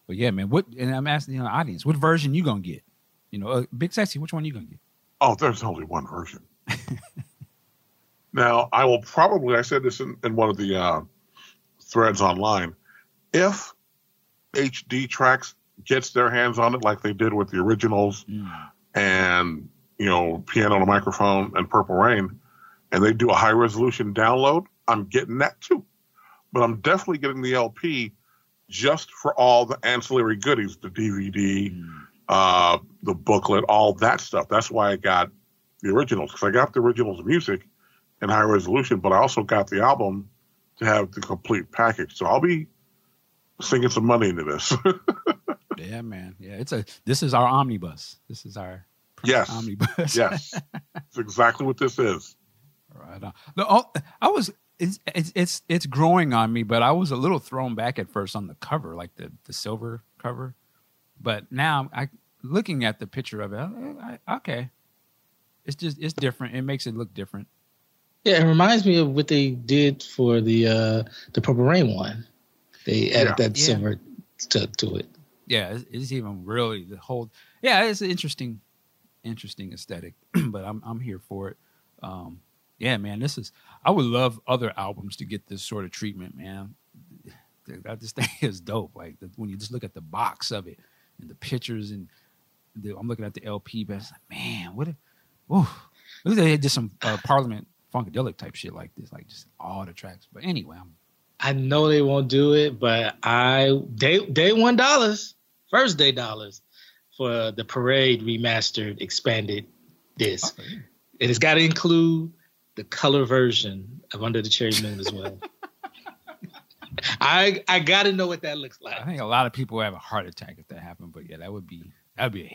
Well, yeah, man. What? And I'm asking the audience, what version you gonna get? You know, uh, Big Sexy, which one you gonna get? Oh, there's only one version. *laughs* Now, I will probably, I said this in, in one of the uh, threads online. If HD Tracks gets their hands on it like they did with the originals Mm. and, you know, Piano and a Microphone and Purple Rain, and they do a high resolution download, I'm getting that too. But I'm definitely getting the LP just for all the ancillary goodies, the DVD, Mm. uh, the booklet, all that stuff. That's why I got the originals because I got the originals music in high resolution, but I also got the album to have the complete package. So I'll be sinking some money into this. *laughs* Yeah, man. Yeah, it's a. This is our omnibus. This is our Yes. omnibus. yes, *laughs* it's exactly what this is. Right on. No, oh, I was. It's, it's it's it's growing on me, but I was a little thrown back at first on the cover, like the the silver cover. But now I looking at the picture of it. I, I, okay, it's just it's different. It makes it look different. Yeah, it reminds me of what they did for the uh the Purple Rain one. They added Yeah. that Yeah. silver to to it. Yeah, it's, it's even really the whole. Yeah, it's an interesting, interesting aesthetic. *clears throat* but I'm I'm here for it. Um, yeah, man, this is. I would love other albums to get this sort of treatment, man. That this *laughs* thing is dope. Like the, when you just look at the box of it and the pictures, and the, I'm looking at the LP, but it's like, man, what? If, ooh, look, they did some uh, *sighs* Parliament funkadelic type shit like this, like just all the tracks. But anyway, I'm I know they won't do it, but I day day one dollars, first day dollars for the parade remastered expanded disc. It has got to include the color version of Under the Cherry Moon as well. *laughs* I I got to know what that looks like. I think a lot of people have a heart attack if that happened. But yeah, that would be that would be a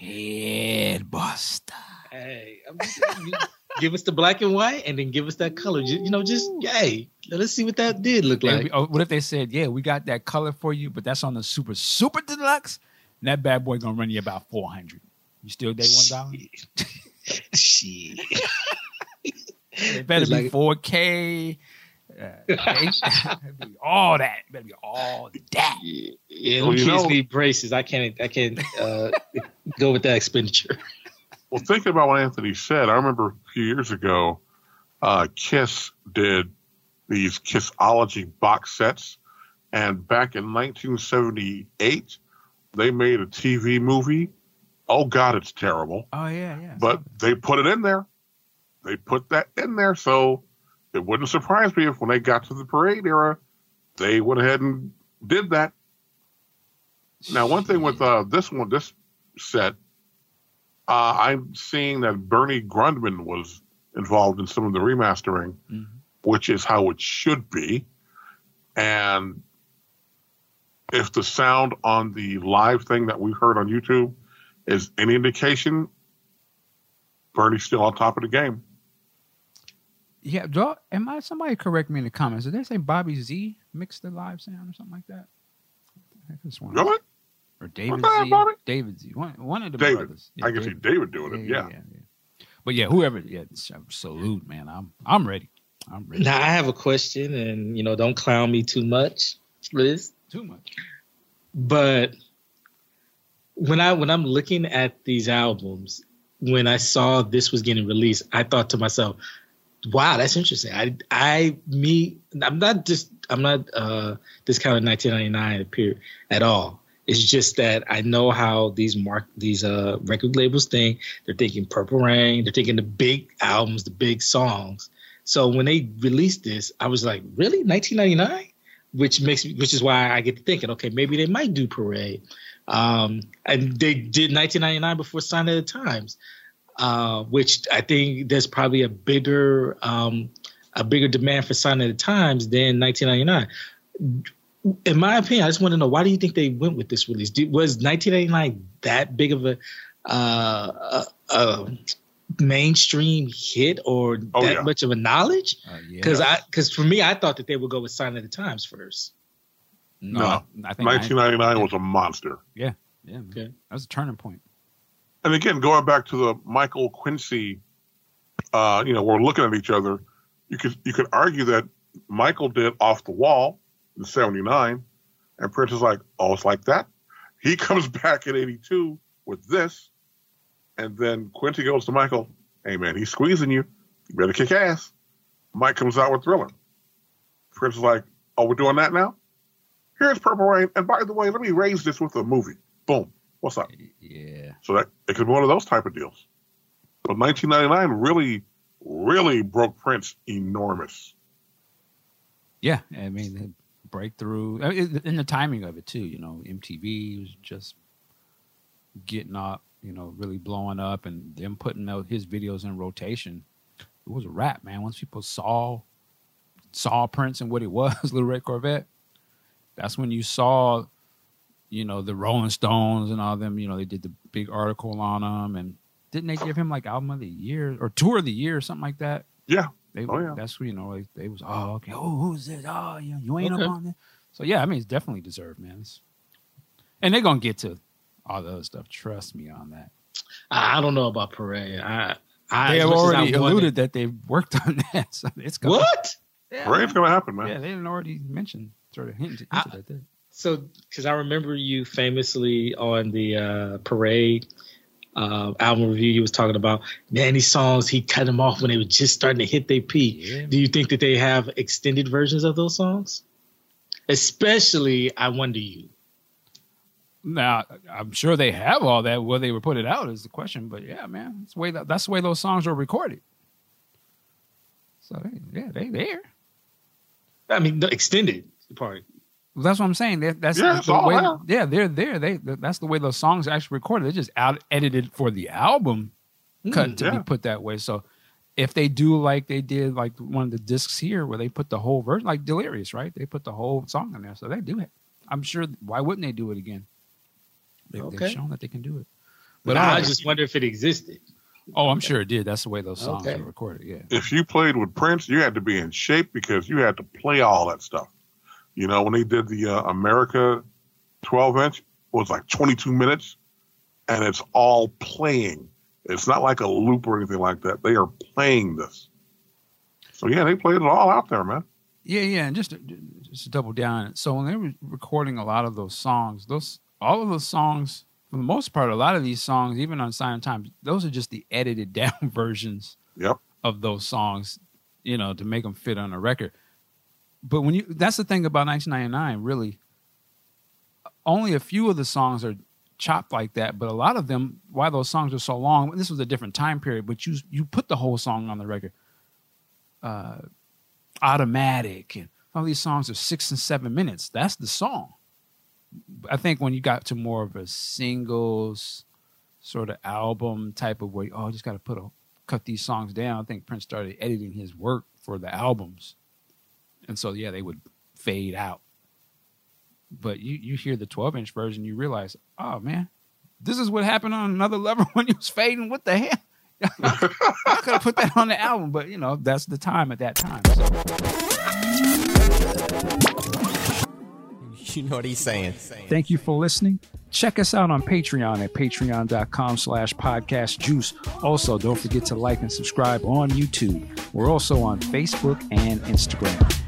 head buster. Hey, I'm just saying, you give us the black and white, and then give us that color. Ju- You know, just hey, let's see what that did look like. oh, what if they said, "Yeah, we got that color for you, but that's on the super super deluxe"? And that bad boy gonna run you about four hundred. You still day one dollar? Shit. *laughs* *laughs* It better It's be like- four K. *laughs* all that. It better be all that. Yeah, yeah Well, you kids know- need braces. I can't. I can't uh, go with that expenditure. *laughs* Well, thinking about what Anthony said, I remember a few years ago, uh, Kiss did these Kissology box sets, and back in 1978, they made a TV movie. Oh God, it's terrible. Oh yeah, yeah. but they put it in there. They put that in there, so it wouldn't surprise me if when they got to the parade era, they went ahead and did that. Now, one thing with uh, this one, this set, uh, I'm seeing that Bernie Grundman was involved in some of the remastering, Mhm. which is how it should be. And if the sound on the live thing that we heard on YouTube is any indication, Bernie's still on top of the game. Yeah. Do, am I? Somebody correct me in the comments. Did they say Bobby Z mixed the live sound or something like that? I could have. Really? Or David that, Z. Bobby? David Z. One, one of the David. brothers. I can see David doing it. Yeah. But yeah, whoever. Yeah, salute, man. I'm I'm ready. I'm ready. Now I have a question, and you know, don't clown me too much Liz. Too much. But when I when I'm looking at these albums, when I saw this was getting released, I thought to myself, "Wow, that's interesting." I I me I'm not just I'm not uh discounting 1999 period at all. It's just that I know how these mark these uh record labels think. They're thinking Purple Rain. They're thinking the big albums, the big songs. So when they released this, I was like, "Really, 1999?" Which makes me, which is why I get to thinking, okay, maybe they might do Parade. Um, and they did 1999 before Sign of the Times, uh, which I think there's probably a bigger um, a bigger demand for Sign of the Times than 1999. In my opinion, I just want to know why do you think they went with this release? Did, was 1999 that big of a, uh, a, a mainstream hit or Oh, that yeah. much of a knowledge? Uh, yeah. Because I because for me, I thought that they would go with Sign of the Times first. No. I think I- 1999 was a monster. yeah, yeah, Okay. that was a turning point. And again, going back to the Michael Quincy, uh, you know, we're looking at each other. You could you could argue that Michael did off the wall in '79, and Prince is like, oh, it's like that. He *laughs* comes back in '82 with this, and then Quincy goes to Michael, hey man, he's squeezing you. You better kick ass. Mike comes out with Thriller. Prince is like, "Oh, we're doing that now." Here's Purple Rain, and by the way, let me raise this with a movie. Boom. What's up? Yeah. So that it could be one of those type of deals. But 1999 really, really broke Prince enormous. Yeah, I mean, the breakthrough, I mean, and the timing of it too. You know, MTV was just getting up, you know, really blowing up, and them putting out his videos in rotation. It was a wrap, man. Once people saw saw Prince and what it *laughs* was, Little Red Corvette, that's when you saw, you know, the Rolling Stones and all them. You know, they did the big article on him, and didn't they give him like album of the year or tour of the year or something like that? Yeah. They, Oh, yeah. That's what you know. They, they was oh okay. Oh who's this? Oh you, you ain't Okay. up on it. So yeah, I mean it's definitely deserved, man. It's- and they're gonna get to all the other stuff. Trust me on that. I I don't know about Parade. I, I they have much I already wanted- alluded that they've worked on *laughs* that. So it's gonna, What? Yeah, Parade's gonna happen, man. Yeah, they didn't already mention sort of hinted, I- at that. So, because I remember you famously on the uh, Parade uh, album review, you was talking about, man, these songs he cut them off when they were just starting to hit their peak. Yeah. Do you think that they have extended versions of those songs? Especially, I wonder you. Now I'm sure they have all that. Where they were put it out is the question, but yeah, man, that's the way that, that's the way those songs were recorded. So they, yeah, they there. I mean, the extended part. Well, that's what I'm saying. That, that's Yeah, the way. out. Yeah, they're there. They that's the way those songs are actually recorded. They're just out edited for the album cut Mm, to yeah. be put that way. So if they do like they did like one of the discs here where they put the whole version, like Delirious, right? They put the whole song in there, so they do it. I'm sure. Why wouldn't they do it again? They, Okay. They've shown that they can do it. But But I uh, just wonder if it existed. oh, I'm sure it did. That's the way those songs Okay. are recorded. Yeah. If you played with Prince, you had to be in shape because you had to play all that stuff. You know, when they did the uh, America 12 inch, it was like 22 minutes, and it's all playing. It's not like a loop or anything like that. They are playing this. So yeah, they played it all out there, man. Yeah, yeah, and just to, just to double down. So when they were recording a lot of those songs, those all of those songs, for the most part, a lot of these songs, even on Silent Times, those are just the edited *laughs* down versions Yep. of those songs, you know, to make them fit on a record. But when you, that's the thing about 1999, really. Only a few of the songs are chopped like that, but a lot of them, why those songs are so long, this was a different time period, but you you put the whole song on the record. Uh, automatic and all these songs are six and seven minutes. That's the song. I think when you got to more of a singles sort of album type of way, oh, I just got to put a cut these songs down. I think Prince started editing his work for the albums, and so yeah, they would fade out. But you you hear the twelve inch version, you realize, oh man, this is what happened on another level *laughs* when he was fading. What the hell? *laughs* I could have put that on the album, but you know that's the time at that time. So *laughs* You know what he's saying. thank you for listening. Check us out on Patreon at patreon.com slash podcast juice. Also, don't forget to like and subscribe on YouTube. We're also on Facebook and Instagram.